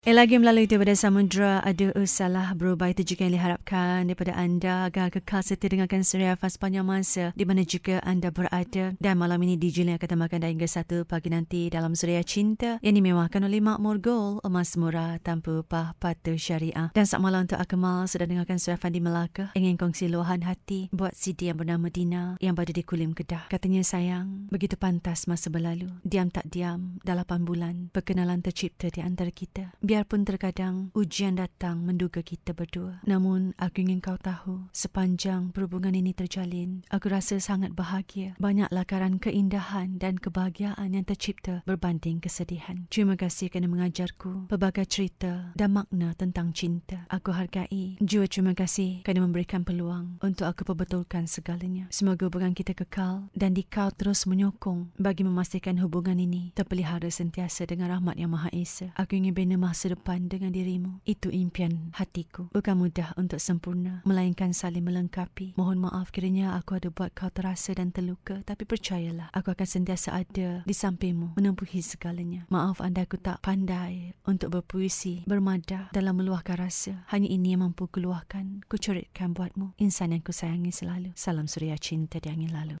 Eh, lagi melalui daripada samudra ada usalah berubah itu juga yang diharapkan daripada anda agar kekal setia dengarkan Suria Fas sepanjang masa di mana juga anda berada. Dan malam ini DJ yang akan tambahkan hingga satu pagi nanti dalam Suria Cinta yang dimewahkan oleh Makmur Gold emas murah tanpa upah patuh syariah. Dan saat malam untuk Akmal sudah dengarkan Suria Fan di Melaka ingin kongsi luahan hati buat Siti yang bernama Dina yang berada di Kulim Kedah. Katanya sayang begitu pantas masa berlalu diam tak diam dah 8 bulan perkenalan tercipta di antara kita Biarpun terkadang ujian datang menduga kita berdua. Namun, aku ingin kau tahu, sepanjang perhubungan ini terjalin, aku rasa sangat bahagia. Banyak lakaran keindahan dan kebahagiaan yang tercipta berbanding kesedihan. Terima kasih kerana mengajarku pelbagai cerita dan makna tentang cinta. Aku hargai. Juga terima kasih kerana memberikan peluang untuk aku perbetulkan segalanya. Semoga hubungan kita kekal dan dikau terus menyokong bagi memastikan hubungan ini terpelihara sentiasa dengan rahmat yang Maha Esa. Aku ingin bina masa masa depan dengan dirimu. Itu impian hatiku. Bukan mudah untuk sempurna, melainkan saling melengkapi. Mohon maaf kiranya aku ada buat kau terasa dan terluka, tapi percayalah, aku akan sentiasa ada di sampingmu menempuhi segalanya. Maaf anda aku tak pandai untuk berpuisi, bermada dalam meluahkan rasa. Hanya ini yang mampu keluarkan, kucoritkan buatmu. Insan yang ku sayangi selalu. Salam suria cinta di angin lalu.